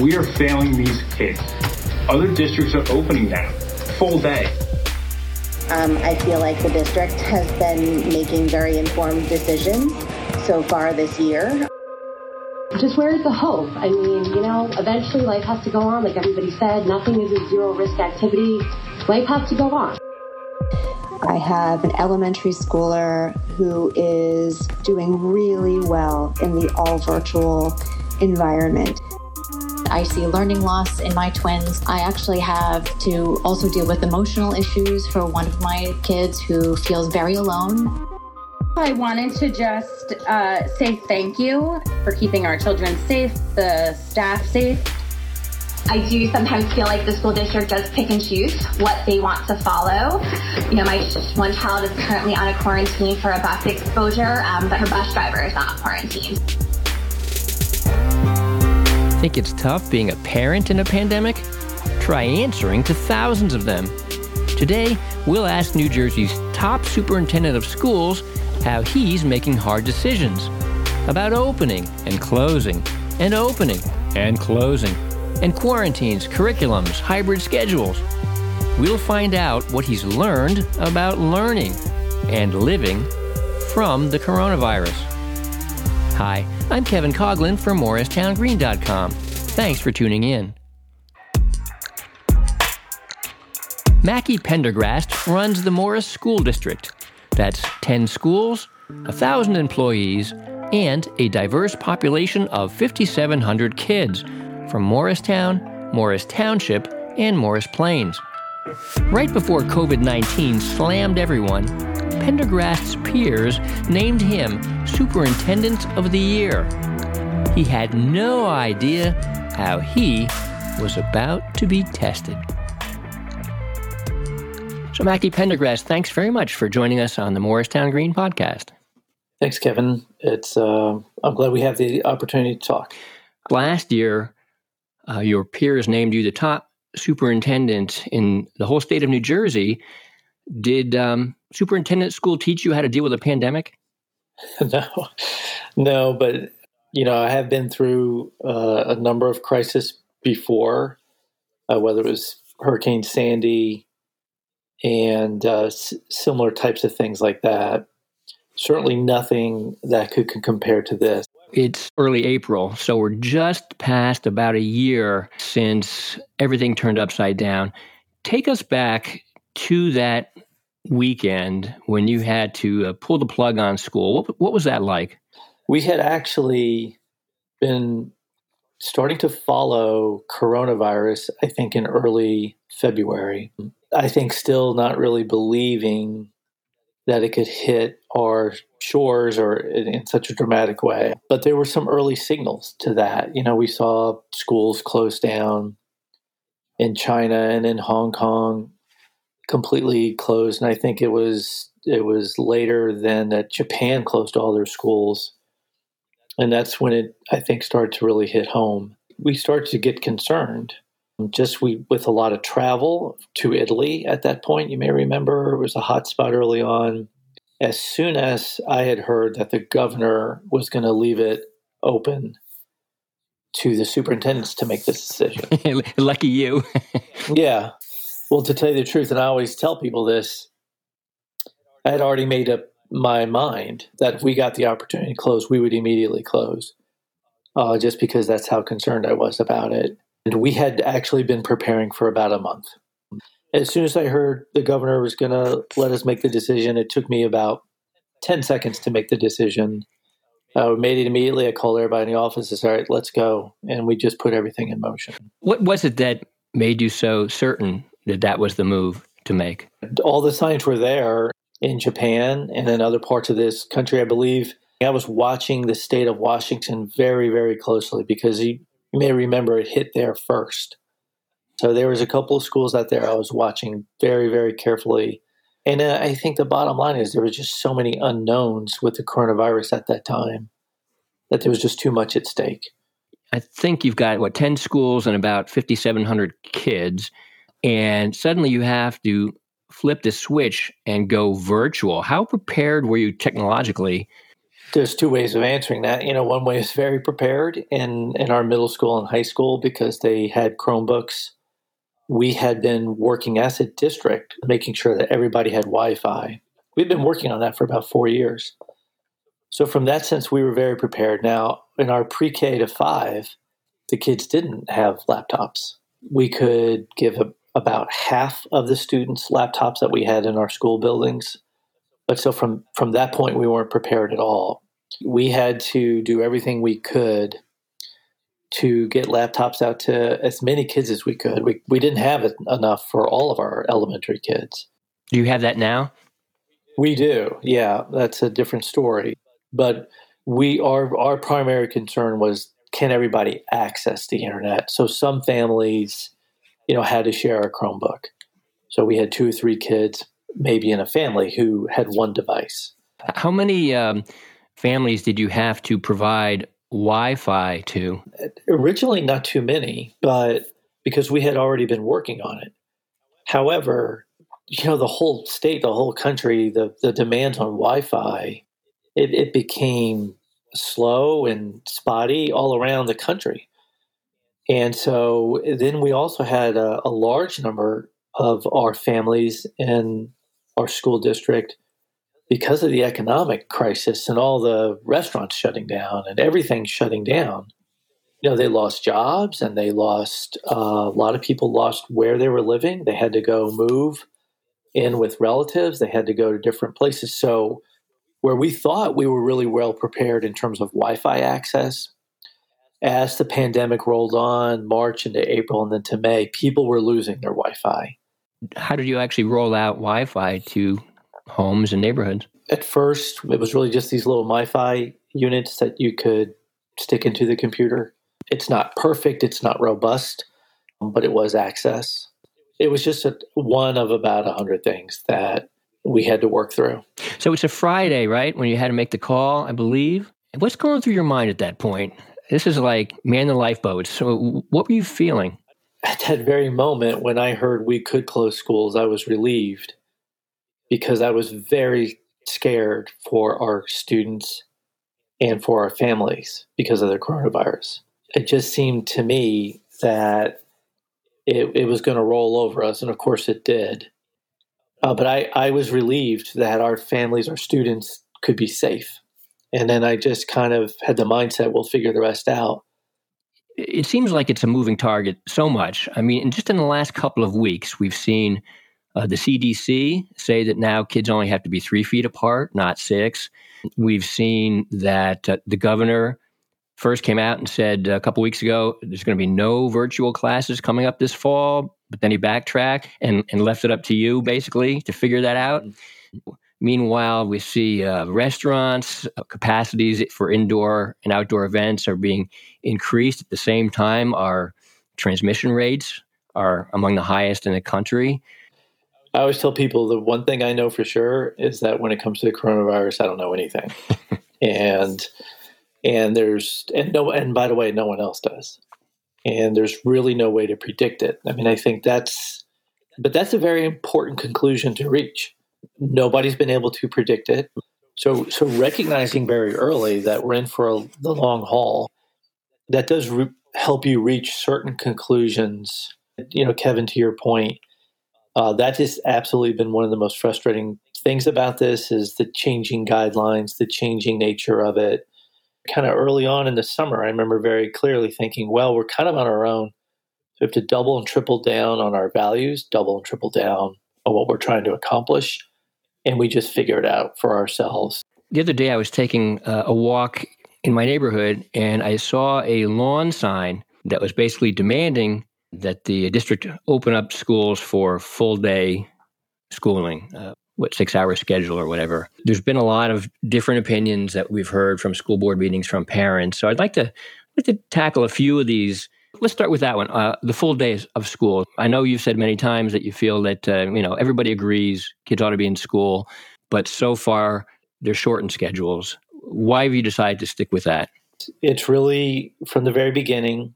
We are failing these kids. Other districts are opening now, full day. Um, I feel like the district has been making very informed decisions so far this year. Just where's the hope? I mean, you know, eventually life has to go on. Like everybody said, nothing is a zero risk activity. Life has to go on. I have an elementary schooler who is doing really well in the all virtual environment. I see learning loss in my twins. I actually have to also deal with emotional issues for one of my kids who feels very alone. I wanted to just uh, say thank you for keeping our children safe, the staff safe. I do sometimes feel like the school district does pick and choose what they want to follow. You know, my one child is currently on a quarantine for a bus exposure, um, but her bus driver is not quarantined. Think it's tough being a parent in a pandemic? Try answering to thousands of them. Today, we'll ask New Jersey's top superintendent of schools how he's making hard decisions about opening and closing, and opening and closing, and quarantines, curriculums, hybrid schedules. We'll find out what he's learned about learning and living from the coronavirus. Hi, I'm Kevin Coughlin from MorristownGreen.com. Thanks for tuning in. Mackey Pendergrast runs the Morris School District. That's 10 schools, 1,000 employees, and a diverse population of 5,700 kids from Morristown, Morris Township, and Morris Plains. Right before COVID 19 slammed everyone, Pendergrast's peers named him Superintendent of the Year. He had no idea how he was about to be tested. So, Mackey Pendergrast, thanks very much for joining us on the Morristown Green podcast. Thanks, Kevin. It's uh, I'm glad we have the opportunity to talk. Last year, uh, your peers named you the top superintendent in the whole state of New Jersey. Did um, superintendent school teach you how to deal with a pandemic? no, no, but you know, I have been through uh, a number of crises before, uh, whether it was Hurricane Sandy and uh, s- similar types of things like that. Certainly nothing that could, could compare to this. It's early April, so we're just past about a year since everything turned upside down. Take us back to that weekend when you had to uh, pull the plug on school. What, what was that like? We had actually been starting to follow coronavirus, I think, in early February. I think still not really believing that it could hit our shores or in, such a dramatic way. But there were some early signals to that. You know, we saw schools close down in China and in Hong Kong completely closed and I think it was it was later than that Japan closed all their schools. And that's when it I think started to really hit home. We started to get concerned just we with a lot of travel to Italy at that point. You may remember it was a hot spot early on. As soon as I had heard that the governor was going to leave it open to the superintendents to make this decision. Lucky you. yeah. Well, to tell you the truth, and I always tell people this, I had already made up my mind that if we got the opportunity to close, we would immediately close, uh, just because that's how concerned I was about it. And we had actually been preparing for about a month. As soon as I heard the governor was going to let us make the decision, it took me about 10 seconds to make the decision. Uh, I made it immediately. I called everybody in the office and said, all right, let's go. And we just put everything in motion. What was it that made you so certain that that was the move to make? All the signs were there in Japan and in other parts of this country. I believe I was watching the state of Washington very, very closely because you, you may remember it hit there first. So there was a couple of schools out there I was watching very, very carefully. And uh, I think the bottom line is there was just so many unknowns with the coronavirus at that time that there was just too much at stake. I think you've got what 10 schools and about 5700 kids and suddenly you have to flip the switch and go virtual. How prepared were you technologically There's two ways of answering that. You know, one way is very prepared in, in our middle school and high school because they had Chromebooks. We had been working as a district, making sure that everybody had Wi Fi. We've been working on that for about four years. So, from that sense, we were very prepared. Now, in our pre K to five, the kids didn't have laptops. We could give a, about half of the students laptops that we had in our school buildings. But so from from that point, we weren't prepared at all. We had to do everything we could to get laptops out to as many kids as we could. We we didn't have enough for all of our elementary kids. Do you have that now? We do. Yeah, that's a different story. But we our our primary concern was can everybody access the internet? So some families, you know, had to share a Chromebook. So we had two or three kids, maybe in a family, who had one device. How many um, families did you have to provide Wi-Fi to? Originally, not too many, but because we had already been working on it. However, you know, the whole state, the whole country, the the demands on Wi-Fi, it, it became slow and spotty all around the country. And so then we also had a, a large number of our families in our school district because of the economic crisis and all the restaurants shutting down and everything shutting down. You know, they lost jobs and they lost, uh, a lot of people lost where they were living. They had to go move in with relatives, they had to go to different places. So where we thought we were really well prepared in terms of Wi Fi access. As the pandemic rolled on, March into April and then to May, people were losing their Wi Fi. How did you actually roll out Wi Fi to homes and neighborhoods? At first, it was really just these little Wi Fi units that you could stick into the computer. It's not perfect, it's not robust, but it was access. It was just a, one of about a 100 things that we had to work through. So it's a Friday, right? When you had to make the call, I believe. What's going through your mind at that point? This is like man the lifeboat. So what were you feeling? At that very moment when I heard we could close schools, I was relieved because I was very scared for our students and for our families because of the coronavirus. It just seemed to me that it, it was going to roll over us. And of course it did. Uh, but I, I was relieved that our families, our students could be safe. And then I just kind of had the mindset, we'll figure the rest out. It seems like it's a moving target so much. I mean, just in the last couple of weeks, we've seen uh, the CDC say that now kids only have to be three feet apart, not six. We've seen that uh, the governor first came out and said a couple weeks ago there's going to be no virtual classes coming up this fall but then he backtracked and, and left it up to you basically to figure that out. Meanwhile, we see uh, restaurants uh, capacities for indoor and outdoor events are being increased at the same time. Our transmission rates are among the highest in the country. I always tell people the one thing I know for sure is that when it comes to the coronavirus, I don't know anything, and and there's and no and by the way, no one else does and there's really no way to predict it. I mean, I think that's, but that's a very important conclusion to reach. Nobody's been able to predict it. So, so recognizing very early that we're in for a, the long haul, that does re- help you reach certain conclusions. You know, Kevin, to your point, uh, that has absolutely been one of the most frustrating things about this is the changing guidelines, the changing nature of it, kind of early on in the summer, I remember very clearly thinking, well, we're kind of on our own. We have to double and triple down on our values, double and triple down on what we're trying to accomplish. And we just figure it out for ourselves. The other day, I was taking uh, a walk in my neighborhood and I saw a lawn sign that was basically demanding that the district open up schools for full day schooling. Uh, what six hour schedule or whatever. There's been a lot of different opinions that we've heard from school board meetings from parents. So I'd like to like to tackle a few of these. Let's start with that one. Uh, the full days of school. I know you've said many times that you feel that uh, you know everybody agrees kids ought to be in school, but so far they're shortened schedules. Why have you decided to stick with that? It's really from the very beginning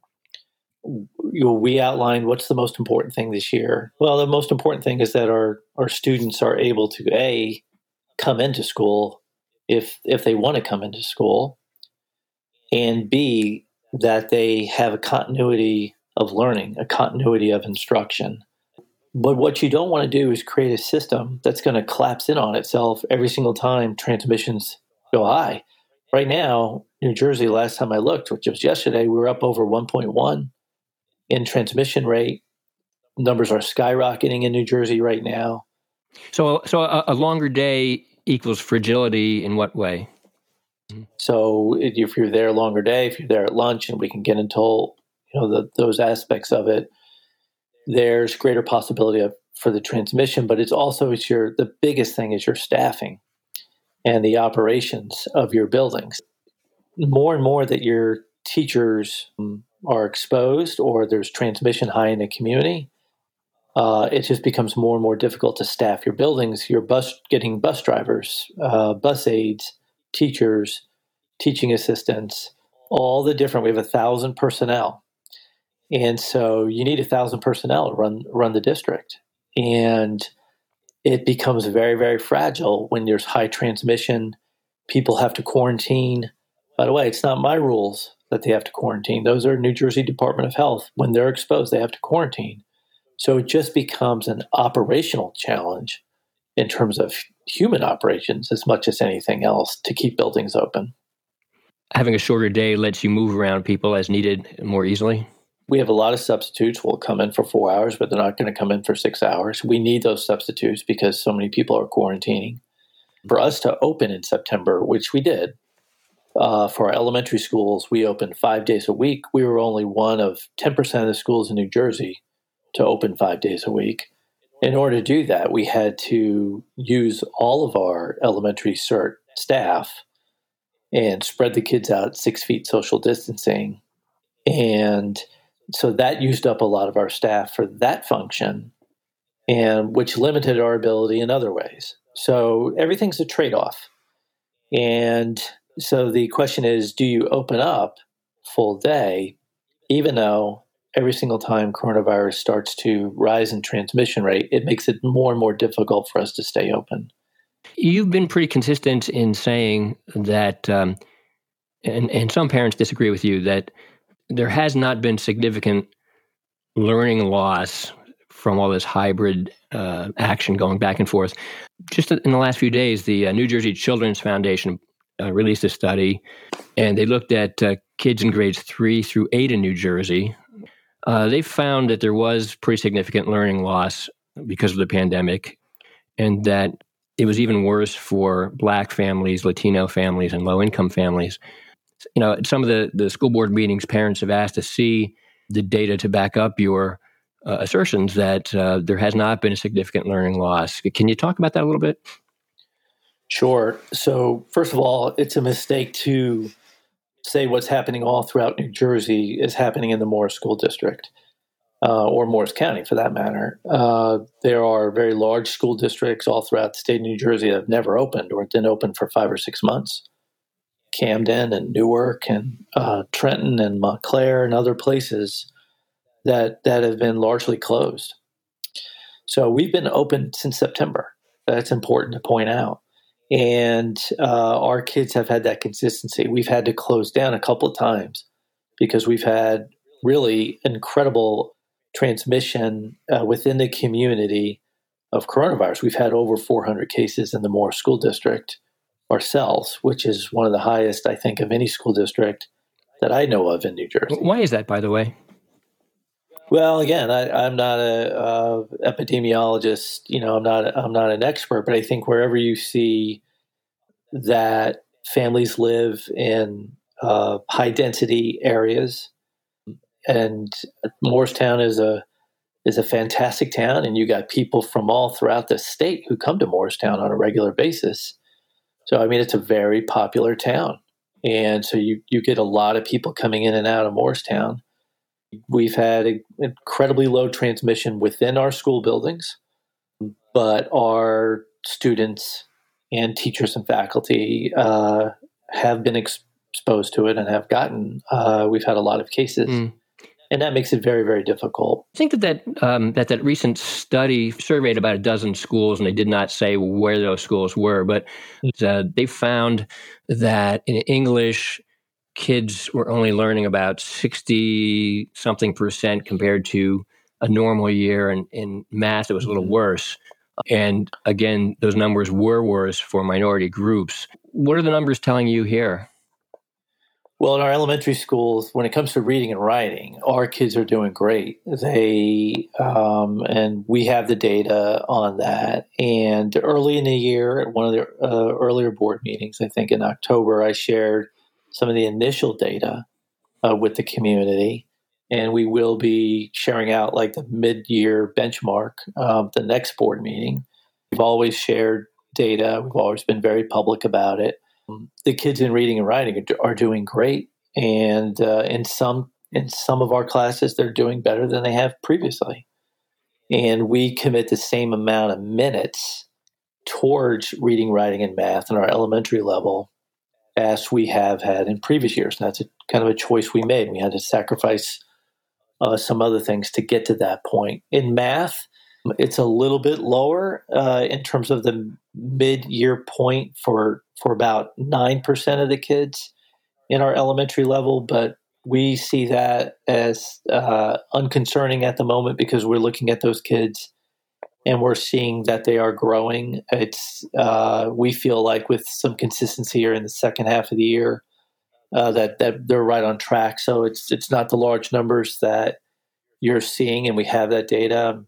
you know, we outlined what's the most important thing this year. Well, the most important thing is that our our students are able to a come into school if if they want to come into school, and B that they have a continuity of learning, a continuity of instruction. But what you don't want to do is create a system that's going to collapse in on itself every single time transmissions go high. Right now, New Jersey, last time I looked, which was yesterday, we were up over 1.1 in transmission rate. Numbers are skyrocketing in New Jersey right now. So, so a, a longer day equals fragility in what way? So, if you're there a longer day, if you're there at lunch, and we can get into all, you know the, those aspects of it, there's greater possibility of for the transmission. But it's also it's your the biggest thing is your staffing and the operations of your buildings. More and more that your teachers um, are exposed or there's transmission high in the community, uh, it just becomes more and more difficult to staff your buildings. Your bus, getting bus drivers, uh, bus aides, teachers, teaching assistants, all the different. We have a thousand personnel, and so you need a thousand personnel to run run the district, and it becomes very very fragile when there's high transmission. People have to quarantine. By the way, it's not my rules that they have to quarantine. Those are New Jersey Department of Health. When they're exposed, they have to quarantine. So it just becomes an operational challenge in terms of human operations as much as anything else to keep buildings open. Having a shorter day lets you move around people as needed more easily. We have a lot of substitutes will come in for four hours, but they're not going to come in for six hours. We need those substitutes because so many people are quarantining. For us to open in September, which we did, uh, for our elementary schools, we opened five days a week. We were only one of 10% of the schools in New Jersey to open five days a week. In order to do that, we had to use all of our elementary CERT staff and spread the kids out six feet social distancing. And so that used up a lot of our staff for that function, and which limited our ability in other ways. So everything's a trade off. And so the question is do you open up full day, even though every single time coronavirus starts to rise in transmission rate, it makes it more and more difficult for us to stay open? You've been pretty consistent in saying that, um, and, and some parents disagree with you, that there has not been significant learning loss from all this hybrid uh, action going back and forth. Just in the last few days, the uh, New Jersey Children's Foundation uh, released a study, and they looked at uh, kids in grades three through eight in New Jersey. Uh, they found that there was pretty significant learning loss because of the pandemic, and that it was even worse for Black families, Latino families, and low income families. You know, at some of the, the school board meetings, parents have asked to see the data to back up your uh, assertions that uh, there has not been a significant learning loss. Can you talk about that a little bit? Sure. So, first of all, it's a mistake to say what's happening all throughout New Jersey is happening in the Morris School District. Uh, or Morris County for that matter. Uh, there are very large school districts all throughout the state of New Jersey that have never opened or didn't open for five or six months. Camden and Newark and uh, Trenton and Montclair and other places that that have been largely closed. So we've been open since September. That's important to point out and uh, our kids have had that consistency. We've had to close down a couple of times because we've had really incredible transmission uh, within the community of coronavirus. We've had over 400 cases in the Morris School District ourselves, which is one of the highest, I think, of any school district that I know of in New Jersey. Why is that, by the way? Well, again, I, am not a uh, epidemiologist. You know, I'm not. I'm not an expert, but I think wherever you see that families live in uh, high density areas, and Morristown is a is a fantastic town, and you got people from all throughout the state who come to Morristown on a regular basis. So, I mean, it's a very popular town, and so you you get a lot of people coming in and out of Morristown We've had incredibly low transmission within our school buildings, but our students and teachers and faculty uh, have been ex- exposed to it and have gotten. Uh, we've had a lot of cases. Mm. And that makes it very very difficult. I think that that um, that that recent study surveyed about a dozen schools, and they did not say where those schools were, but uh, they found that in English, kids were only learning about sixty something percent compared to a normal year, and in math, it was a little mm-hmm. worse. And again, those numbers were worse for minority groups. What are the numbers telling you here? Well, in our elementary schools, when it comes to reading and writing, our kids are doing great. They um, and we have the data on that. And early in the year, at one of the uh, earlier board meetings, I think in October, I shared some of the initial data uh, with the community, and we will be sharing out like the mid-year benchmark of the next board meeting. We've always shared data. We've always been very public about it the kids in reading and writing are, doing great, and uh, in some in some of our classes, they're doing better than they have previously. And we commit the same amount of minutes towards reading, writing, and math in our elementary level as we have had in previous years. And That's a, kind of a choice we made. We had to sacrifice uh, some other things to get to that point. In math, it's a little bit lower uh, in terms of the mid-year point for for about nine percent of the kids in our elementary level, but we see that as uh, unconcerning at the moment because we're looking at those kids and we're seeing that they are growing. It's uh, we feel like with some consistency here in the second half of the year uh, that that they're right on track. So it's it's not the large numbers that you're seeing, and we have that data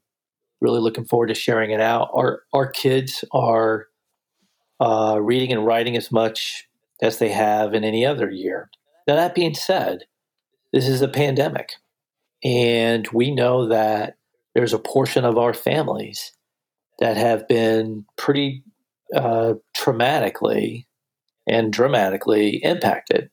really looking forward to sharing it out. Our our kids are uh, reading and writing as much as they have in any other year. Now that being said, this is a pandemic, and we know that there's a portion of our families that have been pretty uh, traumatically and dramatically impacted.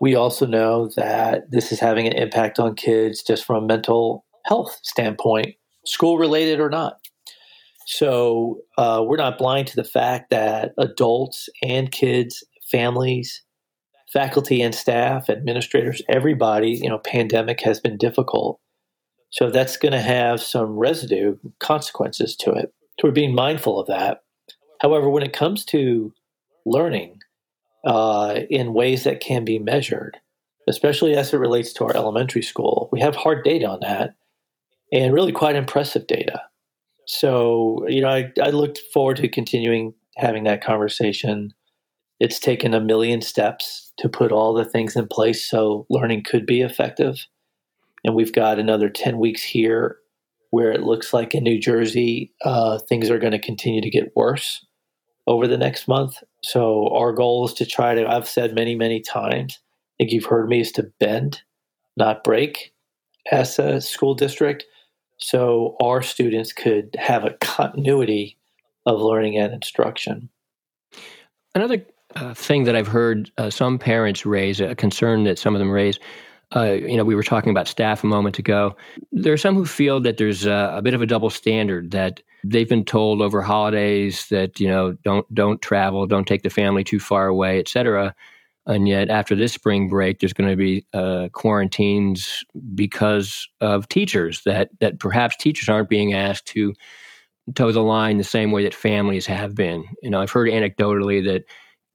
We also know that this is having an impact on kids just from a mental health standpoint school related or not. So uh, we're not blind to the fact that adults and kids, families, faculty and staff, administrators, everybody, you know, pandemic has been difficult. So that's going to have some residue consequences to it. So we're being mindful of that. However, when it comes to learning uh, in ways that can be measured, especially as it relates to our elementary school, we have hard data on that and really quite impressive data. So, you know, I, I looked forward to continuing having that conversation. It's taken a million steps to put all the things in place so learning could be effective. And we've got another 10 weeks here where it looks like in New Jersey, uh, things are going to continue to get worse over the next month. So, our goal is to try to, I've said many, many times, I think you've heard me, is to bend, not break as a school district so our students could have a continuity of learning and instruction. Another uh, thing that I've heard uh, some parents raise, a concern that some of them raise, uh, you know, we were talking about staff a moment ago. There are some who feel that there's a, a bit of a double standard that they've been told over holidays that you know don't don't travel, don't take the family too far away, et cetera. And yet, after this spring break, there's going to be uh, quarantines because of teachers. That that perhaps teachers aren't being asked to toe the line the same way that families have been. You know, I've heard anecdotally that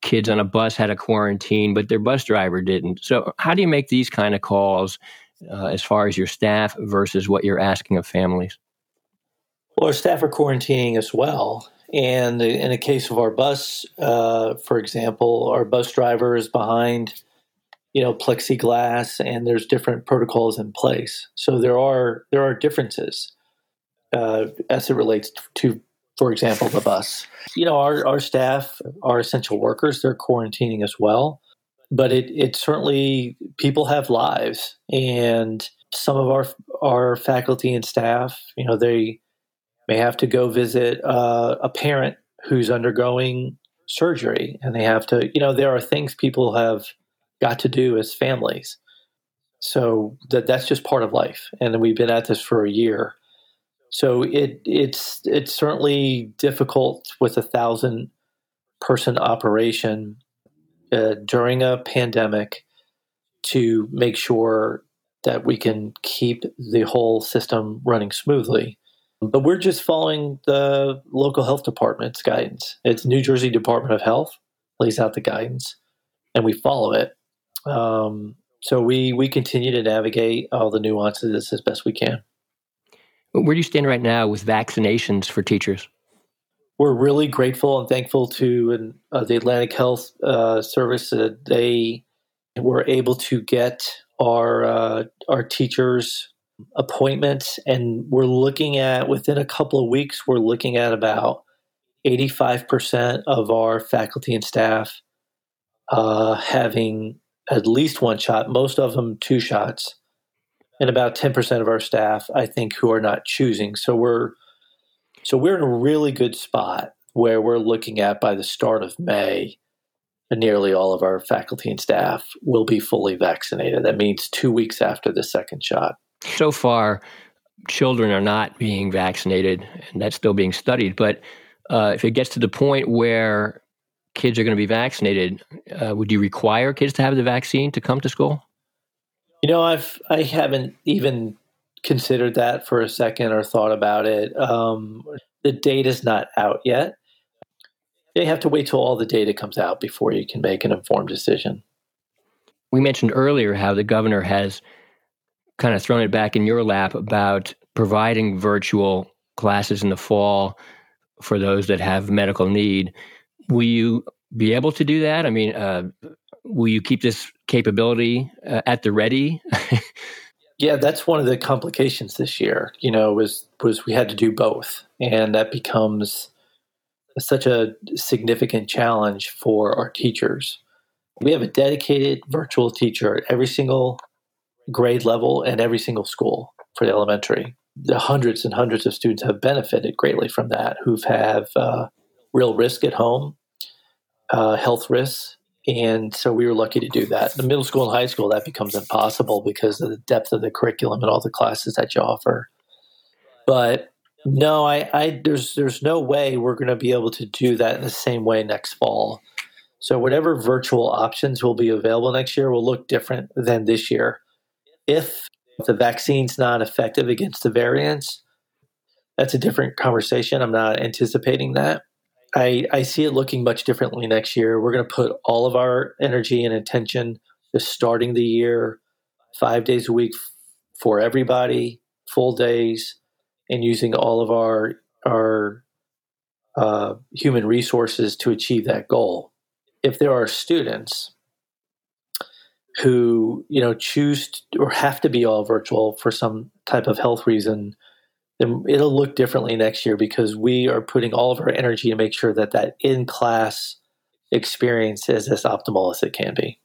kids on a bus had a quarantine, but their bus driver didn't. So, how do you make these kind of calls uh, as far as your staff versus what you're asking of families? Well, our staff are quarantining as well. And in the case of our bus, uh, for example, our bus driver is behind, you know, plexiglass, and there's different protocols in place. So there are there are differences uh, as it relates to, for example, the bus. You know, our our staff are essential workers; they're quarantining as well. But it it certainly people have lives, and some of our our faculty and staff, you know, they may have to go visit uh, a parent who's undergoing surgery and they have to you know there are things people have got to do as families so that that's just part of life and we've been at this for a year so it it's it's certainly difficult with a thousand person operation uh, during a pandemic to make sure that we can keep the whole system running smoothly. But we're just following the local health department's guidance. It's New Jersey Department of Health lays out the guidance, and we follow it. Um, so we we continue to navigate all the nuances as best we can. Where do you stand right now with vaccinations for teachers? We're really grateful and thankful to uh, the Atlantic Health uh, Service that they were able to get our uh, our teachers appointments, and we're looking at within a couple of weeks, we're looking at about 85% of our faculty and staff uh, having at least one shot, most of them two shots, and about 10% of our staff, I think, who are not choosing. So we're so we're in a really good spot where we're looking at by the start of May, nearly all of our faculty and staff will be fully vaccinated. That means two weeks after the second shot. So far, children are not being vaccinated, and that's still being studied. But uh, if it gets to the point where kids are going to be vaccinated, uh, would you require kids to have the vaccine to come to school? You know, I've I haven't even considered that for a second or thought about it. Um, the data's not out yet. You have to wait till all the data comes out before you can make an informed decision. We mentioned earlier how the governor has kind of thrown it back in your lap about providing virtual classes in the fall for those that have medical need. Will you be able to do that? I mean, uh, will you keep this capability uh, at the ready? yeah, that's one of the complications this year. You know, was was we had to do both, and that becomes such a significant challenge for our teachers. We have a dedicated virtual teacher at every single grade level and every single school for the elementary. The hundreds and hundreds of students have benefited greatly from that who've have uh, real risk at home, uh, health risks, and so we were lucky to do that. The middle school and high school that becomes impossible because of the depth of the curriculum and all the classes that you offer. But no, I, I there's there's no way we're going to be able to do that in the same way next fall. So whatever virtual options will be available next year will look different than this year if the vaccine's not effective against the variants, that's a different conversation. I'm not anticipating that. I, I see it looking much differently next year. We're going to put all of our energy and attention to starting the year five days a week for everybody, full days, and using all of our our uh, human resources to achieve that goal. If there are students who you know choose to, or have to be all virtual for some type of health reason then it'll look differently next year because we are putting all of our energy to make sure that that in class experience is as optimal as it can be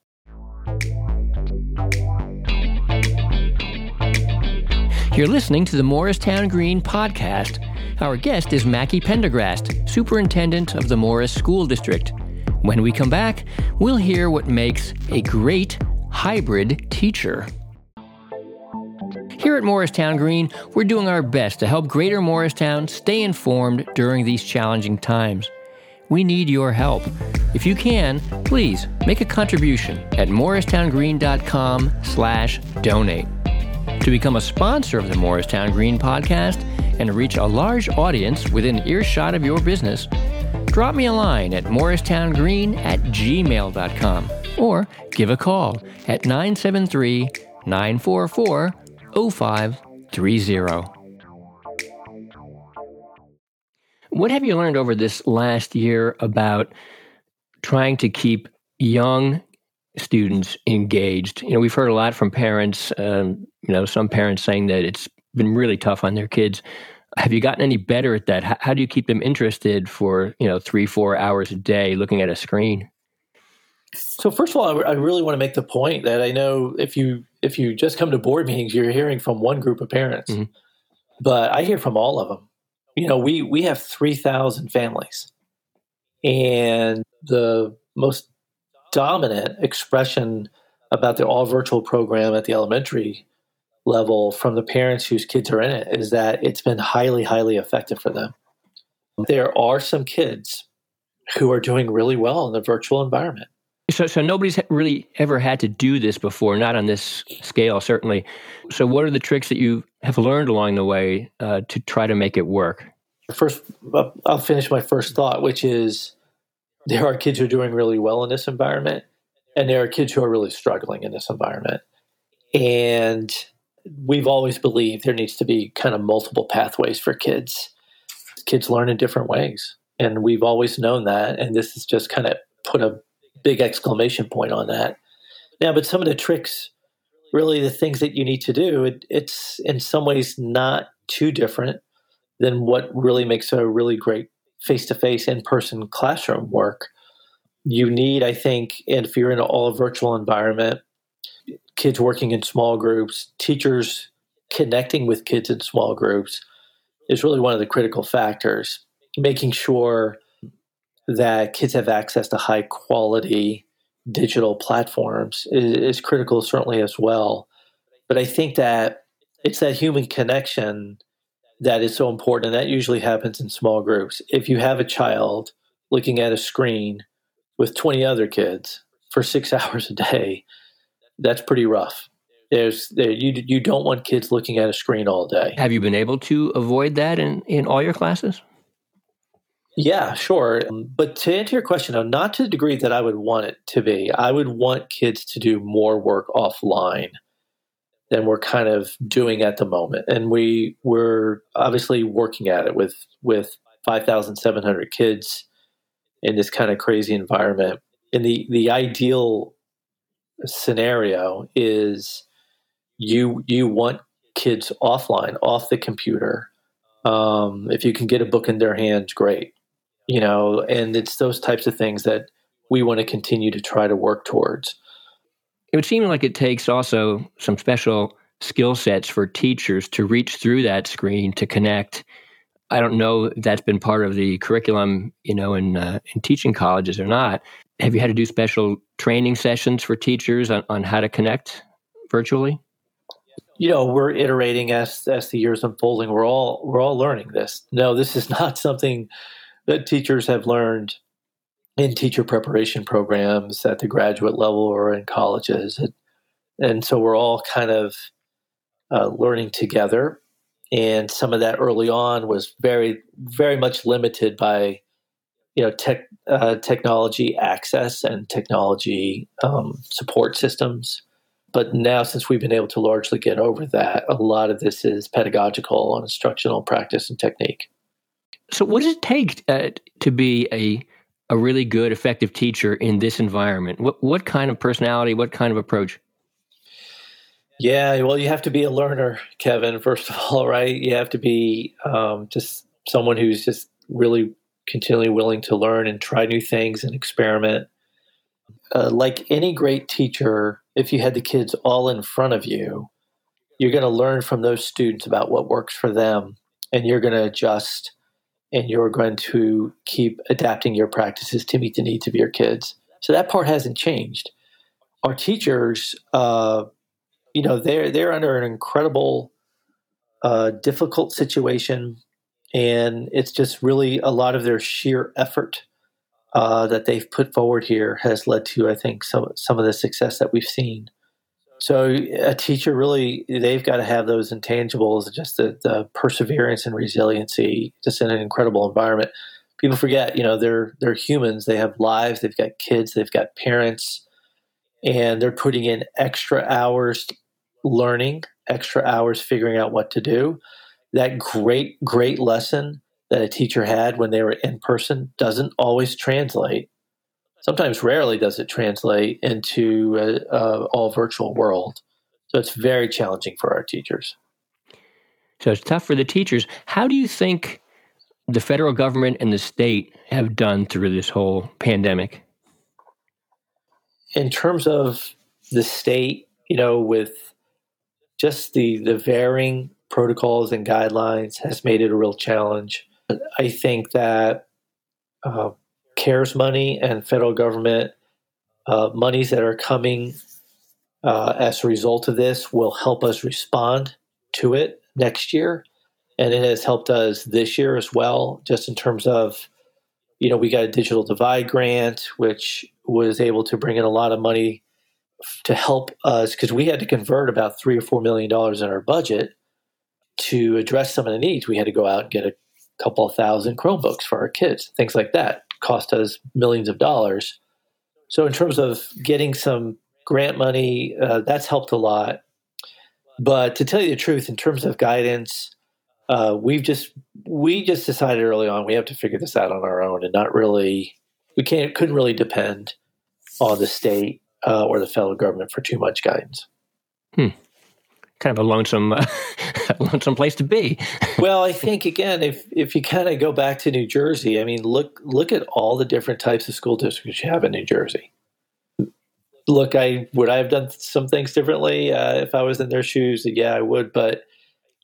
You're listening to the Morristown Green podcast. Our guest is Mackey Pendergrast, Superintendent of the Morris School District. When we come back, we'll hear what makes a great hybrid teacher. Here at Morristown Green, we're doing our best to help Greater Morristown stay informed during these challenging times. We need your help. If you can, please make a contribution at morristowngreen.com slash donate. To become a sponsor of the Morristown Green podcast and reach a large audience within earshot of your business, drop me a line at morristowngreen at gmail.com or give a call at 973 944 0530. What have you learned over this last year about trying to keep young students engaged? You know, we've heard a lot from parents, um, you know, some parents saying that it's been really tough on their kids. Have you gotten any better at that? How, how do you keep them interested for, you know, three, four hours a day looking at a screen? So first of all, I really want to make the point that I know if you if you just come to board meetings, you're hearing from one group of parents, mm-hmm. but I hear from all of them. You know, we we have three thousand families, and the most dominant expression about the all virtual program at the elementary level from the parents whose kids are in it is that it's been highly highly effective for them. There are some kids who are doing really well in the virtual environment So, so nobody's really ever had to do this before, not on this scale, certainly. So, what are the tricks that you have learned along the way uh, to try to make it work? First, I'll finish my first thought, which is there are kids who are doing really well in this environment, and there are kids who are really struggling in this environment. And we've always believed there needs to be kind of multiple pathways for kids. Kids learn in different ways. And we've always known that. And this has just kind of put a big exclamation point on that. Now, but some of the tricks, really the things that you need to do, it, it's in some ways not too different than what really makes a really great face to face in person classroom work. You need, I think, and if you're in an all virtual environment, kids working in small groups, teachers connecting with kids in small groups is really one of the critical factors. Making sure that kids have access to high quality digital platforms is, is, critical, certainly as well. But I think that it's that human connection that is so important, and that usually happens in small groups. If you have a child looking at a screen with 20 other kids for six hours a day, that's pretty rough. There's there, you you don't want kids looking at a screen all day. Have you been able to avoid that in in all your classes? Yeah, sure. But to answer your question, though, not to the degree that I would want it to be. I would want kids to do more work offline than we're kind of doing at the moment. And we we're obviously working at it with with 5,700 kids in this kind of crazy environment. And the the ideal scenario is you you want kids offline, off the computer. Um, if you can get a book in their hands, great. You know, and it's those types of things that we want to continue to try to work towards. It would seem like it takes also some special skill sets for teachers to reach through that screen to connect. I don't know if that's been part of the curriculum, you know, in uh, in teaching colleges or not. Have you had to do special training sessions for teachers on, on how to connect virtually? You know, we're iterating as as the years unfolding. We're all we're all learning this. No, this is not something that teachers have learned in teacher preparation programs at the graduate level or in colleges, and, and so we're all kind of uh, learning together. And some of that early on was very very much limited by you know tech uh, technology access and technology um, support systems. But now, since we've been able to largely get over that, a lot of this is pedagogical and instructional practice and technique. So, what does it take uh, to be a a really good, effective teacher in this environment? What what kind of personality? What kind of approach? Yeah, well, you have to be a learner, Kevin. First of all, right? You have to be um, just someone who's just really continually willing to learn and try new things and experiment. Uh, like any great teacher, if you had the kids all in front of you, you're going to learn from those students about what works for them and you're going to adjust and you're going to keep adapting your practices to meet the needs of your kids. So that part hasn't changed. Our teachers, uh, you know, they're they're under an incredible, uh, difficult situation and it's just really a lot of their sheer effort uh, that they've put forward here has led to, I think, some some of the success that we've seen. So a teacher really they've got to have those intangibles, just the, the perseverance and resiliency, just in an incredible environment. People forget, you know, they're they're humans. They have lives. They've got kids. They've got parents, and they're putting in extra hours learning, extra hours figuring out what to do that great, great lesson that a teacher had when they were in person doesn't always translate. Sometimes, rarely does it translate into a, a all virtual world. So it's very challenging for our teachers. So it's tough for the teachers. How do you think the federal government and the state have done through this whole pandemic? In terms of the state, you know, with just the the varying protocols and guidelines has made it a real challenge. I think that uh, CARES money and federal government uh, monies that are coming uh, as a result of this will help us respond to it next year. And it has helped us this year as well, just in terms of, you know, we got a digital divide grant, which was able to bring in a lot of money to help us because we had to convert about three or four million dollars in our budget to address some of the needs. We had to go out and get a couple of thousand Chromebooks for our kids, things like that. Cost us millions of dollars. So, in terms of getting some grant money, uh, that's helped a lot. But to tell you the truth, in terms of guidance, uh, we've just we just decided early on we have to figure this out on our own and not really we can't couldn't really depend on the state uh, or the federal government for too much guidance. Hmm. Kind of a lonesome, uh, lonesome place to be. well, I think again, if if you kind of go back to New Jersey, I mean, look look at all the different types of school districts you have in New Jersey. Look, I would I have done some things differently uh, if I was in their shoes. Yeah, I would, but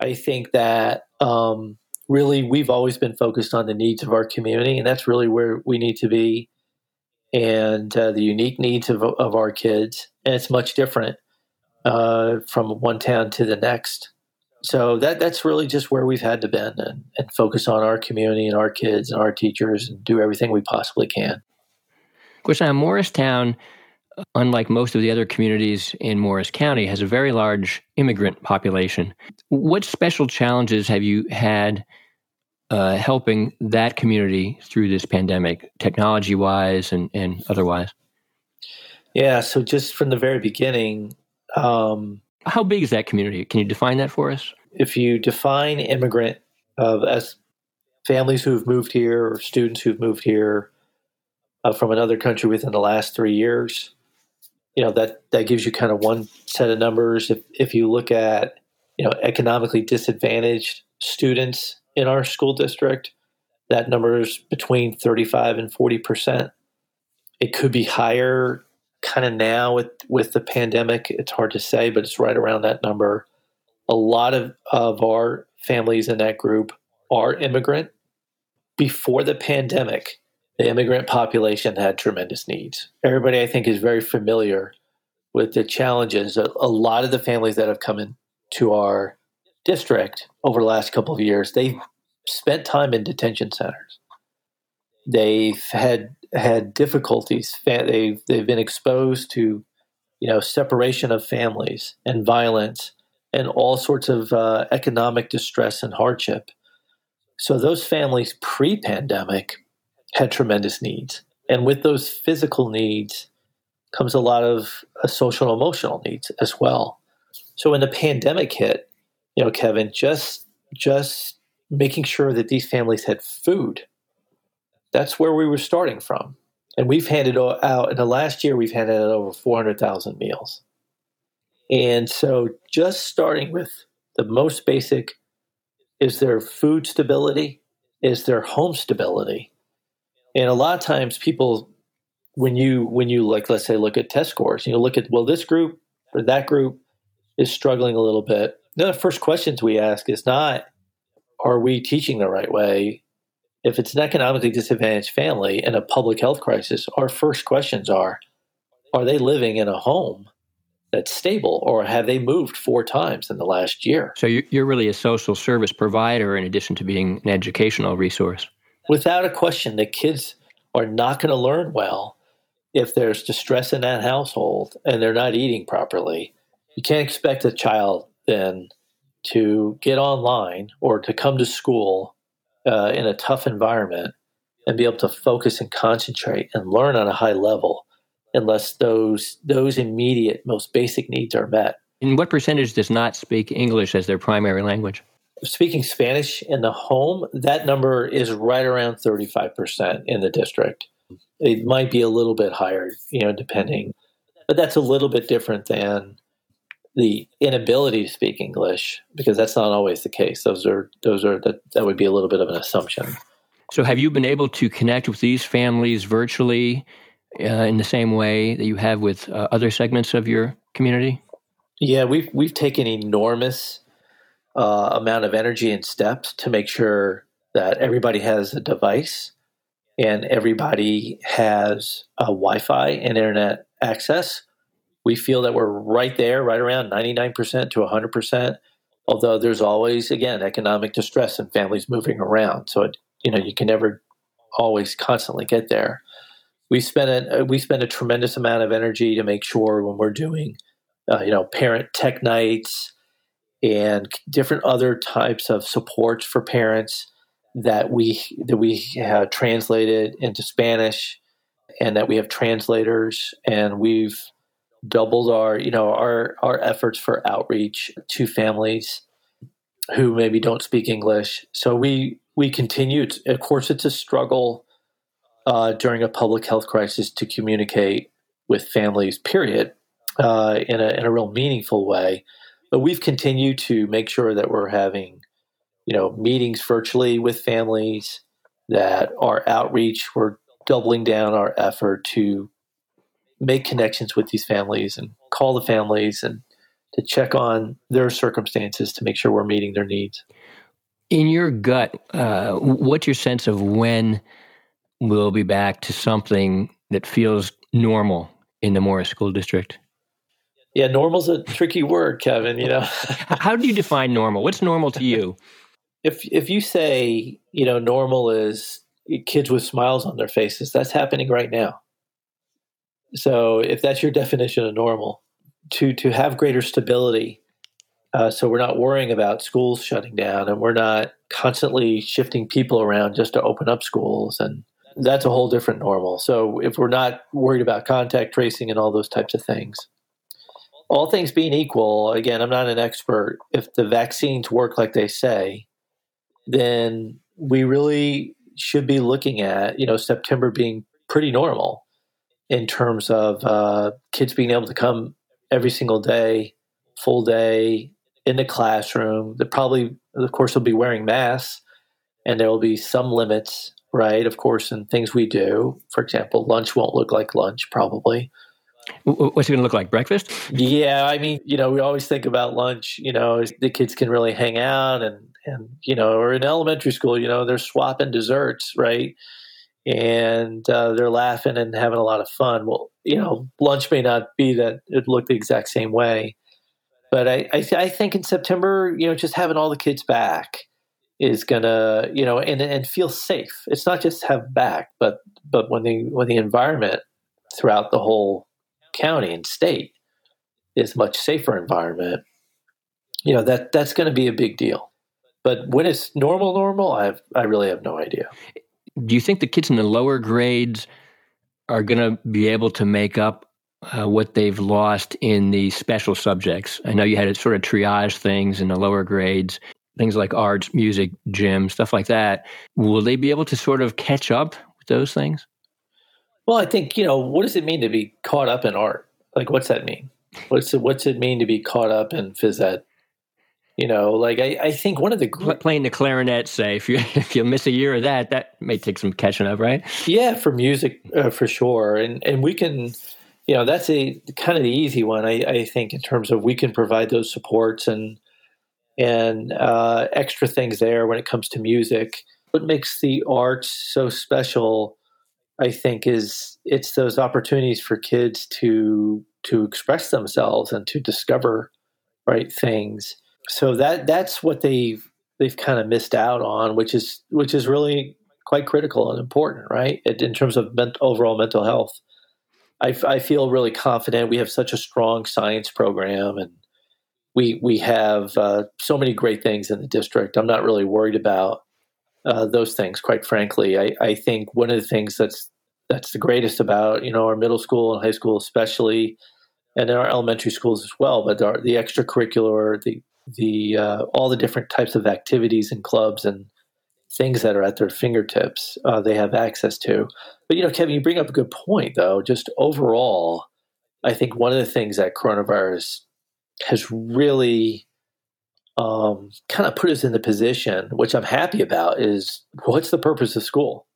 I think that um, really we've always been focused on the needs of our community, and that's really where we need to be and uh, the unique needs of, of our kids. And it's much different uh, from one town to the next. So that that's really just where we've had to bend and, and focus on our community and our kids and our teachers and do everything we possibly can. Now Morristown, unlike most of the other communities in Morris County, has a very large immigrant population. What special challenges have you had uh, helping that community through this pandemic, technology wise and, and otherwise? Yeah, so just from the very beginning. Um, How big is that community? Can you define that for us? If you define immigrant uh, as families who've moved here or students who've moved here uh, from another country within the last three years, you know that that gives you kind of one set of numbers. If if you look at you know economically disadvantaged students in our school district. That number is between 35 and 40 percent. It could be higher kind of now with, with the pandemic. It's hard to say, but it's right around that number. A lot of, of our families in that group are immigrant. Before the pandemic, the immigrant population had tremendous needs. Everybody, I think, is very familiar with the challenges. A, lot of the families that have come into our district over the last couple of years, they've spent time in detention centers. They've had had difficulties. They've they've been exposed to, you know, separation of families and violence and all sorts of uh, economic distress and hardship. So those families pre-pandemic had tremendous needs, and with those physical needs comes a lot of uh, social and emotional needs as well. So when the pandemic hit, you know, Kevin, just just making sure that these families had food. That's where we were starting from. And we've handed out in the last year we've handed out over 400,000 meals. And so just starting with the most basic is there food stability? Is there home stability? And a lot of times people when you when you like let's say look at test scores, you look at well this group or that group is struggling a little bit the first questions we ask is not, are we teaching the right way? If it's an economically disadvantaged family in a public health crisis, our first questions are, are they living in a home that's stable or have they moved four times in the last year? So you're really a social service provider in addition to being an educational resource. Without a question, the kids are not going to learn well if there's distress in that household and they're not eating properly. You can't expect a child then to get online or to come to school uh, in a tough environment and be able to focus and concentrate and learn on a high level unless those those immediate most basic needs are met. And what percentage does not speak English as their primary language? Speaking Spanish in the home, that number is right around 35% in the district. It might be a little bit higher, you know, depending. But that's a little bit different than the inability to speak English because that's not always the case. Those are those are that that would be a little bit of an assumption. So, have you been able to connect with these families virtually uh, in the same way that you have with uh, other segments of your community? Yeah, we've we've taken enormous uh, amount of energy and steps to make sure that everybody has a device and everybody has a Wi-Fi and internet access we feel that we're right there, right around 99% to 100%. Although there's always, again, economic distress and families moving around. So, it, you know, you can never always constantly get there. we spend a we spend a tremendous amount of energy to make sure when we're doing uh, you know parent tech nights and different other types of supports for parents that we that we have translated into Spanish and that we have translators and we've doubled our you know our our efforts for outreach to families who maybe don't speak English. So we we continue. To, of course, it's a struggle uh, during a public health crisis to communicate with families. Period, uh, in a in a real meaningful way. But we've continued to make sure that we're having, you know, meetings virtually with families. That our outreach, we're doubling down our effort to make connections with these families and call the families and to check on their circumstances to make sure we're meeting their needs. In your gut, uh, what's your sense of when we'll be back to something that feels normal in the Morris School District? Yeah, normal's a tricky word, Kevin. You know, how do you define normal? What's normal to you? if if you say you know normal is kids with smiles on their faces, that's happening right now. So if that's your definition of normal, to to have greater stability. Uh, so we're not worrying about schools shutting down, and we're not constantly shifting people around just to open up schools, and that's a whole different normal. So if we're not worried about contact tracing and all those types of things, all things being equal, again, I'm not an expert. If the vaccines work like they say, then we really should be looking at you know September being pretty normal in terms of uh, kids being able to come every single day, full day in the classroom. They probably, of course, will be wearing masks, and there will be some limits, right? Of course, in things we do. For example, lunch won't look like lunch, probably. What's it going to look like? Breakfast? Yeah, I mean, you know, we always think about lunch. You know, the kids can really hang out, and and you know, or in elementary school, you know, they're swapping desserts, right? And uh, they're laughing and having a lot of fun. Well, you know, lunch may not be that it looked the exact same way, but I, I, I think in September, you know, just having all the kids back is gonna, you know, and and feel safe. It's not just have back, but but when the when the environment throughout the whole county and state is much safer environment, you know that that's going to be a big deal. But when it's normal, normal, I I really have no idea do you think the kids in the lower grades are going to be able to make up uh, what they've lost in the special subjects? I know you had to sort of triage things in the lower grades, things like arts, music, gym, stuff like that. Will they be able to sort of catch up with those things? Well, I think you know what does it mean to be caught up in art? Like, what's that mean? What's it, what's it mean to be caught up in phys ed? You know, like I, I think one of the playing the clarinet, say if you if you miss a year of that, that may take some catching up, right? Yeah, for music, uh, for sure, and and we can, you know, that's a kind of the easy one. I, I think in terms of we can provide those supports and and uh, extra things there when it comes to music. What makes the arts so special, I think, is it's those opportunities for kids to to express themselves and to discover right things so that that's what they've they've kind of missed out on, which is which is really quite critical and important, right? In terms of overall mental health, I, I feel really confident. We have such a strong science program, and we we have uh, so many great things in the district. I'm not really worried about uh, those things, quite frankly. I, I think one of the things that's that's the greatest about you know our middle school and high school, especially, and in our elementary schools as well, but our, the extracurricular, the the uh, all the different types of activities and clubs and things that are at their fingertips uh, they have access to. But you know kevin you bring up a good point though. Just overall i think one of the things that coronavirus has really um, kind of put us in the position which i'm happy about is what's the purpose of school?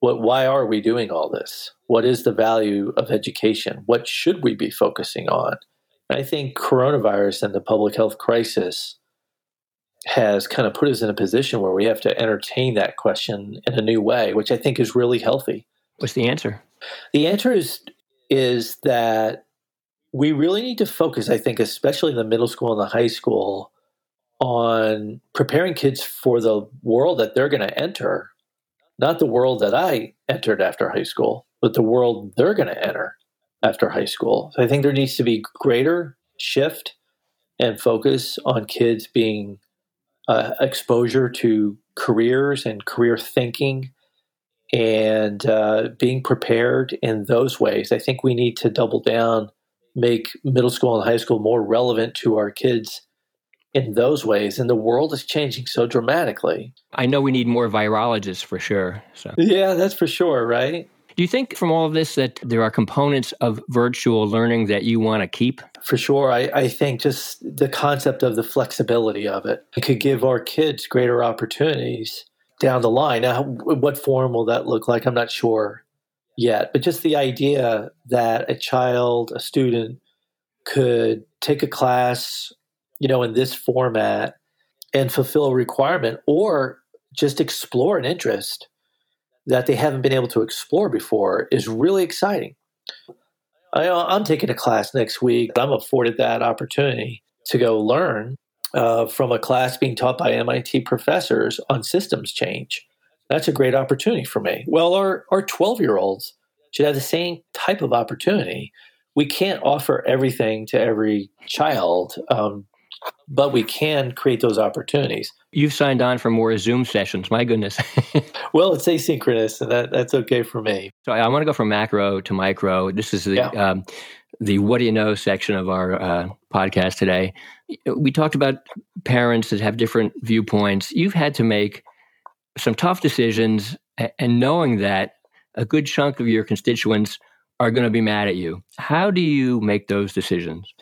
What why are we doing all this? What is the value of education? What should we be focusing on I think coronavirus and the public health crisis has kind of put us in a position where we have to entertain that question in a new way, which I think is really healthy. What's the answer? The answer is is that we really need to focus, I think, especially in the middle school and the high school, on preparing kids for the world that they're going to enter not the world that I entered after high school, but the world they're going to enter after high school. So I think there needs to be greater shift and focus on kids being uh, exposure to careers and career thinking and uh, being prepared in those ways. I think we need to double down, make middle school and high school more relevant to our kids in those ways. And the world is changing so dramatically. I know we need more virologists for sure. So yeah, that's for sure, right? Do you think from all of this that there are components of virtual learning that you want to keep? For sure. I, I think just the concept of the flexibility of it, it could give our kids greater opportunities down the line. Now, what form will that look like? I'm not sure yet, but just the idea that a child, a student, could take a class, you know, in this format and fulfill a requirement or just explore an interest that they haven't been able to explore before is really exciting. I, am taking a class next week. I'm afforded that opportunity to go learn uh, from a class being taught by MIT professors on systems change. That's a great opportunity for me. Well, our, our 12 year olds should have the same type of opportunity. We can't offer everything to every child, um, but we can create those opportunities. You've signed on for more Zoom sessions. My goodness. well, it's asynchronous, and that, that's okay for me. So I want to go from macro to micro. This is the yeah. um, the what do you know section of our uh, podcast today. We talked about parents that have different viewpoints. You've had to make some tough decisions, and knowing that a good chunk of your constituents are going to be mad at you. How do you make those decisions?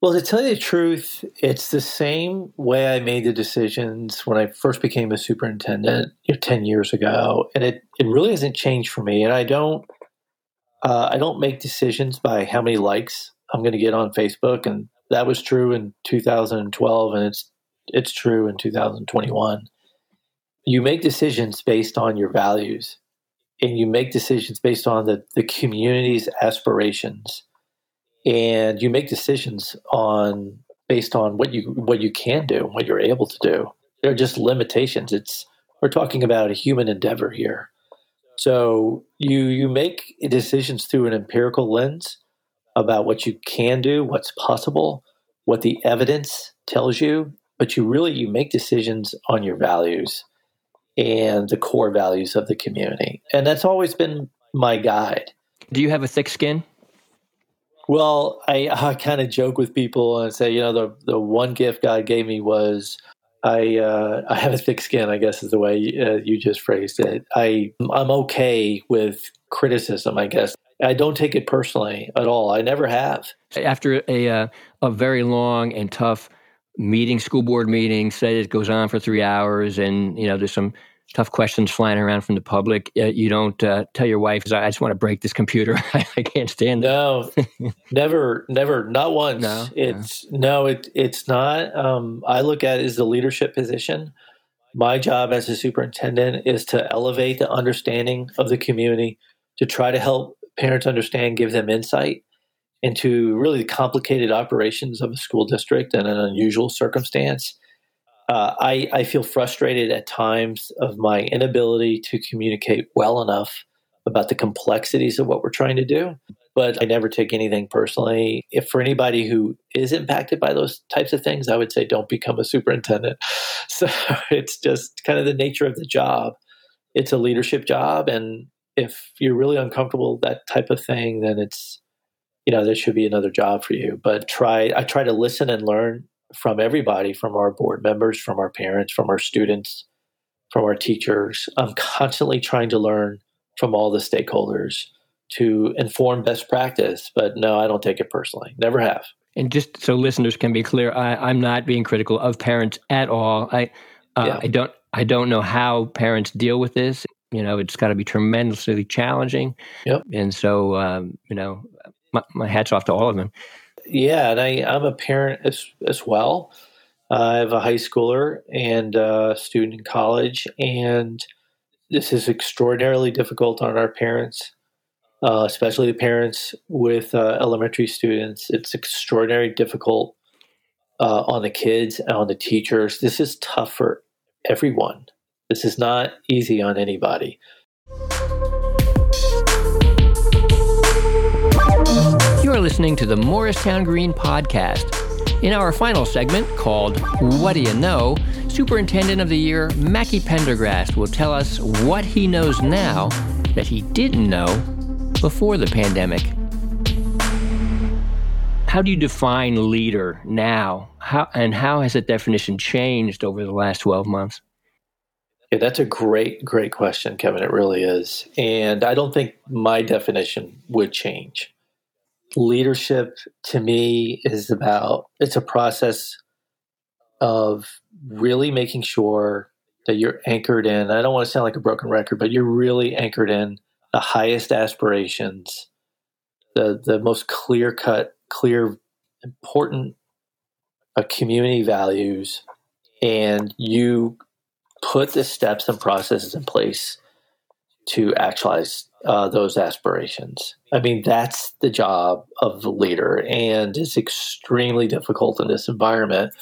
Well, to tell you the truth, it's the same way I made the decisions when I first became a superintendent you know, ten years ago, and it, it really hasn't changed for me. And I don't uh, I don't make decisions by how many likes I'm going to get on Facebook, and that was true in 2012, and it's it's true in 2021. You make decisions based on your values, and you make decisions based on the, the community's aspirations and you make decisions on based on what you what you can do and what you're able to do. There are just limitations. It's we're talking about a human endeavor here. So you you make decisions through an empirical lens about what you can do what's possible what the evidence tells you but you really you make decisions on your values and the core values of the community. And that's always been my guide. Do you have a thick skin well, I, I kind of joke with people and say, you know, the the one gift God gave me was I uh, I have a thick skin. I guess is the way uh, you just phrased it. I I'm okay with criticism. I guess I don't take it personally at all. I never have. After a uh, a very long and tough meeting, school board meeting, say it goes on for three hours, and you know there's some tough questions flying around from the public. Uh, you don't uh, tell your wife, "I just want to break this computer. I can't stand it." No, never, never, not once. No, it's no, no it, it's not. Um, I look at it as a leadership position. My job as a superintendent is to elevate the understanding of the community, to try to help parents understand, give them insight into really the complicated operations of a school district and an unusual circumstance uh, I, I feel frustrated at times of my inability to communicate well enough about the complexities of what we're trying to do. But I never take anything personally. If for anybody who is impacted by those types of things, I would say don't become a superintendent. So it's just kind of the nature of the job. It's a leadership job. And if you're really uncomfortable with that type of thing, then it's, you know, there should be another job for you. But try, I try to listen and learn from everybody, from our board members, from our parents, from our students, from our teachers. I'm constantly trying to learn from all the stakeholders to inform best practice. But no, I don't take it personally. Never have. And just so listeners can be clear, I, am not being critical of parents at all. I uh, yeah. I don't I don't know how parents deal with this. You know, it's got to be tremendously challenging. Yep. And so, um, you know, my, my hats off to all of them yeah, and I, I'm a parent as as well. Uh, I have a high schooler and a student in college, and this is extraordinarily difficult on our parents, uh, especially the parents with uh, elementary students. It's extraordinarily difficult uh, on the kids and on the teachers. This is tough for everyone. This is not easy on anybody. Listening to the Morristown Green Podcast. In our final segment, called What Do You Know? Superintendent of the Year Mackey Pendergrast will tell us what he knows now that he didn't know before the pandemic. How do you define leader now? How, and how has that definition changed over the last 12 months? Yeah, that's a great, great question, Kevin. It really is. And I don't think my definition would change. Leadership to me is about, it's a process of really making sure that you're anchored in. I don't want to sound like a broken record, but you're really anchored in the highest aspirations, the, the most clear cut, clear, important uh, community values, and you put the steps and processes in place to actualize uh, those aspirations. I mean, that's the job of the leader, and it's extremely difficult in this environment.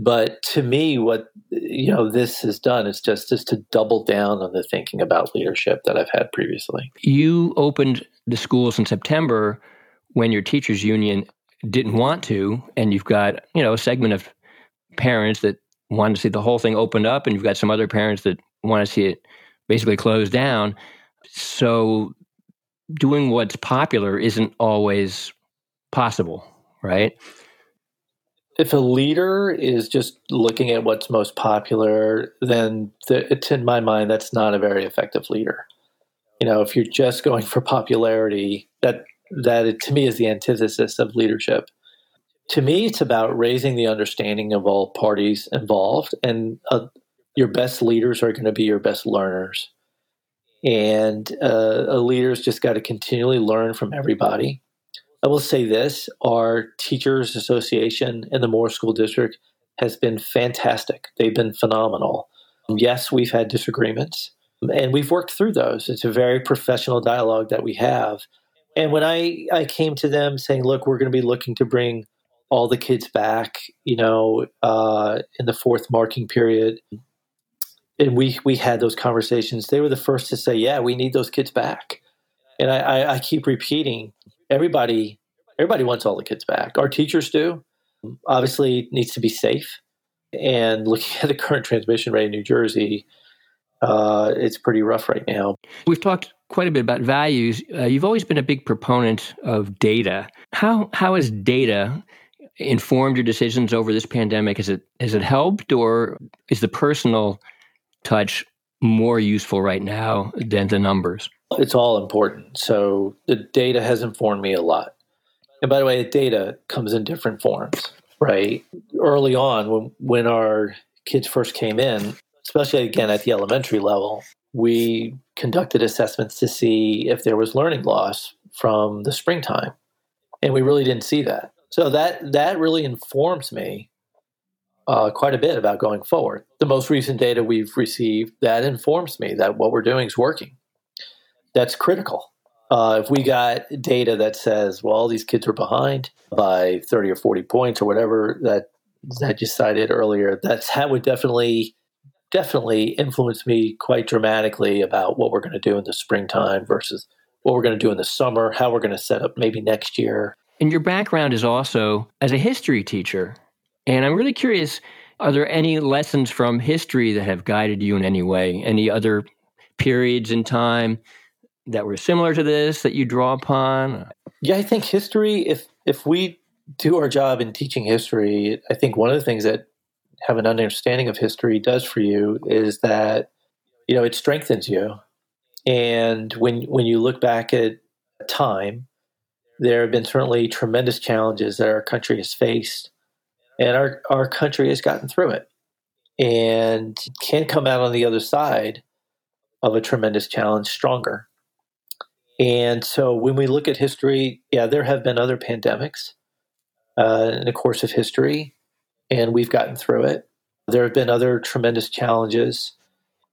But to me, what you know this has done is just just to double down on the thinking about leadership that I've had previously. You opened the schools in September when your teachers union didn't want to, and you've got you know a segment of parents that want to see the whole thing opened up, and you've got some other parents that want to see it basically closed down. So doing what's popular isn't always possible, right? If a leader is just looking at what's most popular, then the, it's in my mind that's not a very effective leader. You know, if you're just going for popularity, that that to me is the antithesis of leadership. To me, it's about raising the understanding of all parties involved, and uh, your best leaders are going to be your best learners and uh, a leader's just got to continually learn from everybody. I will say this our Teachers Association in the Morris School District has been fantastic. They've been phenomenal. Yes, we've had disagreements, and we've worked through those. It's a very professional dialogue that we have. And when I, I came to them saying, look, we're going to be looking to bring all the kids back, you know, uh, in the fourth marking period, and we we had those conversations. They were the first to say, "Yeah, we need those kids back." And I, I, I keep repeating, everybody everybody wants all the kids back. Our teachers do. Obviously, needs to be safe. And looking at the current transmission rate in New Jersey, uh, it's pretty rough right now. We've talked quite a bit about values. Uh, you've always been a big proponent of data. How how has data informed your decisions over this pandemic? Has it has it helped, or is the personal touch more useful right now than the numbers? It's all important. So the data has informed me a lot. And by the way, the data comes in different forms, right? Early on, when, when our kids first came in, especially again at the elementary level, we conducted assessments to see if there was learning loss from the springtime. And we really didn't see that. So that that really informs me uh, quite a bit about going forward. The most recent data we've received that informs me that what we're doing is working. That's critical. Uh, if we got data that says, well, all these kids are behind by 30 or 40 points or whatever that that you cited earlier, that's that would definitely definitely influence me quite dramatically about what we're going to do in the springtime versus what we're going to do in the summer, how we're going to set up maybe next year. And your background is also as a history teacher. And I'm really curious are there any lessons from history that have guided you in any way? Any other periods in time that were similar to this that you draw upon? Yeah, I think history, if if we do our job in teaching history, I think one of the things that have an understanding of history does for you is that you know it strengthens you. And when when you look back at time, there have been certainly tremendous challenges that our country has faced and our, our country has gotten through it and can come out on the other side of a tremendous challenge stronger. And so when we look at history, yeah, there have been other pandemics uh, in the course of history, and we've gotten through it. There have been other tremendous challenges,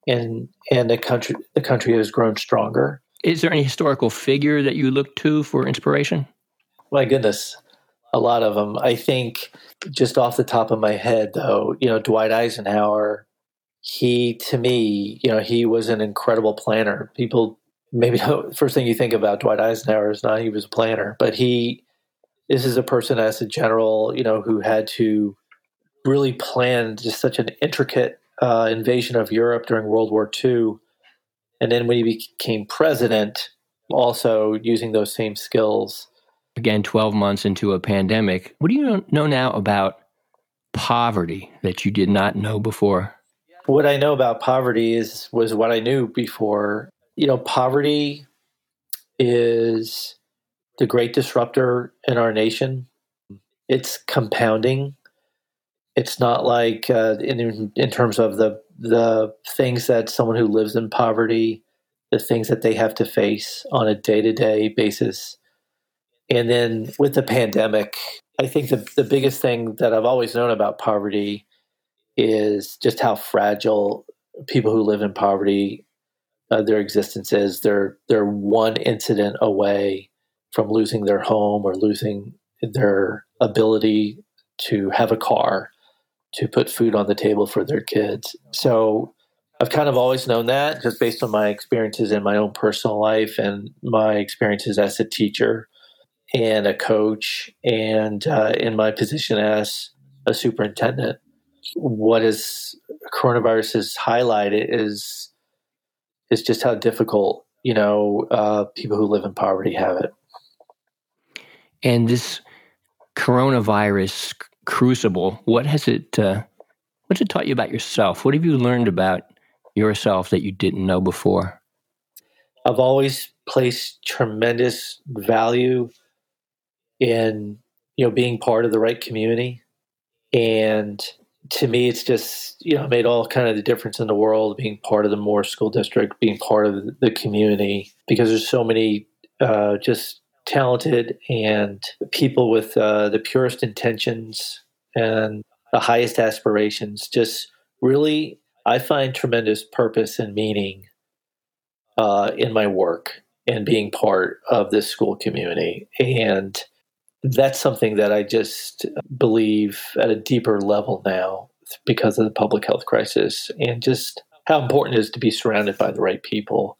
and and the country the country has grown stronger. Is there any historical figure that you look to for inspiration? My goodness, a lot of them. I think just off the top of my head, though, you know, Dwight Eisenhower he, to me, you know, he was an incredible planner. People maybe the first thing you think about Dwight Eisenhower is not he was a planner, but he this is a person as a general, you know, who had to really plan just such an intricate uh, invasion of Europe during World War II. And then when he became president, also using those same skills. Again, 12 months into a pandemic. What do you know now about poverty that you did not know before? What I know about poverty is was what I knew before. You know, poverty is the great disruptor in our nation. It's compounding. It's not like uh, in in terms of the the things that someone who lives in poverty, the things that they have to face on a day to day basis. And then with the pandemic, I think the the biggest thing that I've always known about poverty is just how fragile people who live in poverty uh, their existence is. They're they're one incident away from losing their home or losing their ability to have a car to put food on the table for their kids. So I've kind of always known that just based on my experiences in my own personal life and my experiences as a teacher and a coach and uh, in my position as a superintendent. What is coronavirus has highlighted is is just how difficult you know uh, people who live in poverty have it. And this coronavirus crucible, what has it uh, what's it taught you about yourself? What have you learned about yourself that you didn't know before? I've always placed tremendous value in you know being part of the right community and to me it's just you know made all kind of the difference in the world being part of the Morris school district being part of the community because there's so many uh, just talented and people with uh, the purest intentions and the highest aspirations. Just really, I find tremendous purpose and meaning uh, in my work and being part of this school community. And that's something that I just believe at a deeper level now because of the public health crisis and just how important it is to be surrounded by the right people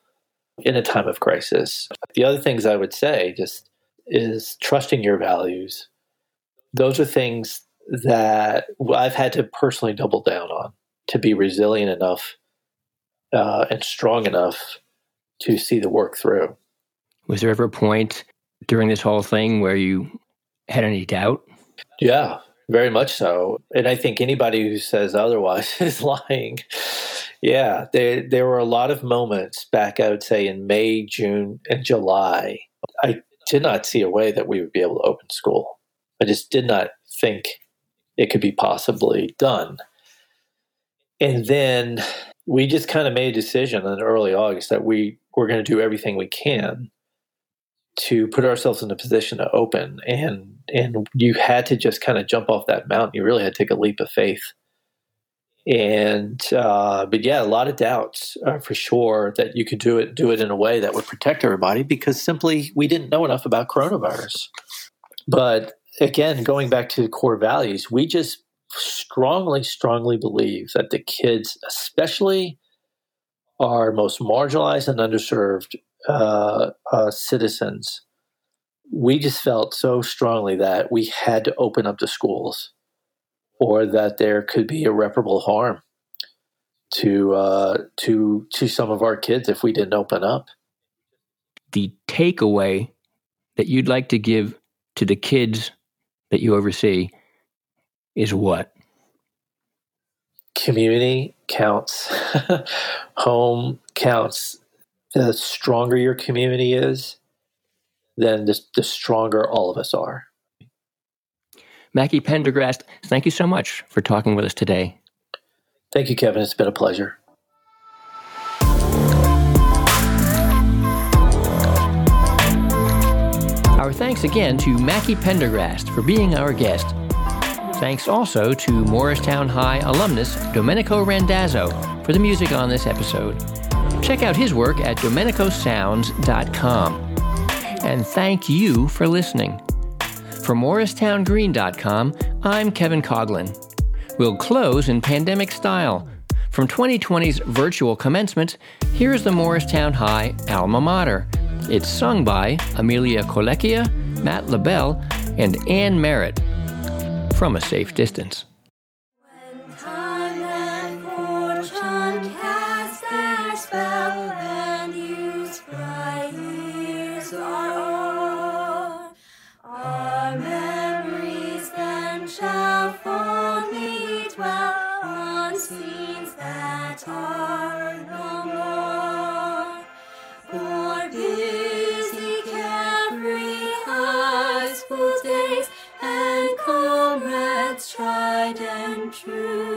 in a time of crisis. The other things I would say just is trusting your values. Those are things that I've had to personally double down on to be resilient enough uh, and strong enough to see the work through. Was there ever a point during this whole thing where you had any doubt? Yeah, very much so. And I think anybody who says otherwise is lying. Yeah, there there were a lot of moments back, I would say, in May, June, and July. I did not see a way that we would be able to open school. I just did not think it could be possibly done. And then we just kind of made a decision in early August that we were going to do everything we can to put ourselves in a position to open. And and you had to just kind of jump off that mountain. You really had to take a leap of faith and uh, but yeah, a lot of doubts uh, for sure that you could do it do it in a way that would protect everybody because simply we didn't know enough about coronavirus. But again, going back to the core values, we just strongly, strongly believe that the kids, especially our most marginalized and underserved uh, uh citizens, we just felt so strongly that we had to open up the schools or that there could be irreparable harm to uh, to to some of our kids if we didn't open up. The takeaway that you'd like to give to the kids that you oversee is what? Community counts. Home counts. The stronger your community is, then the, the stronger all of us are. Mackey Pendergrast, thank you so much for talking with us today. Thank you, Kevin. It's been a pleasure. Our thanks again to Mackey Pendergrast for being our guest. Thanks also to Morristown High alumnus Domenico Randazzo for the music on this episode. Check out his work at domenicosounds.com. And thank you for listening. For MorristownGreen.com, I'm Kevin Coughlin. We'll close in pandemic style From 2020's virtual commencement, here is the Morristown High alma mater. It's sung by Amelia Colecchia, Matt LaBelle, and Anne Merritt from a safe distance. True.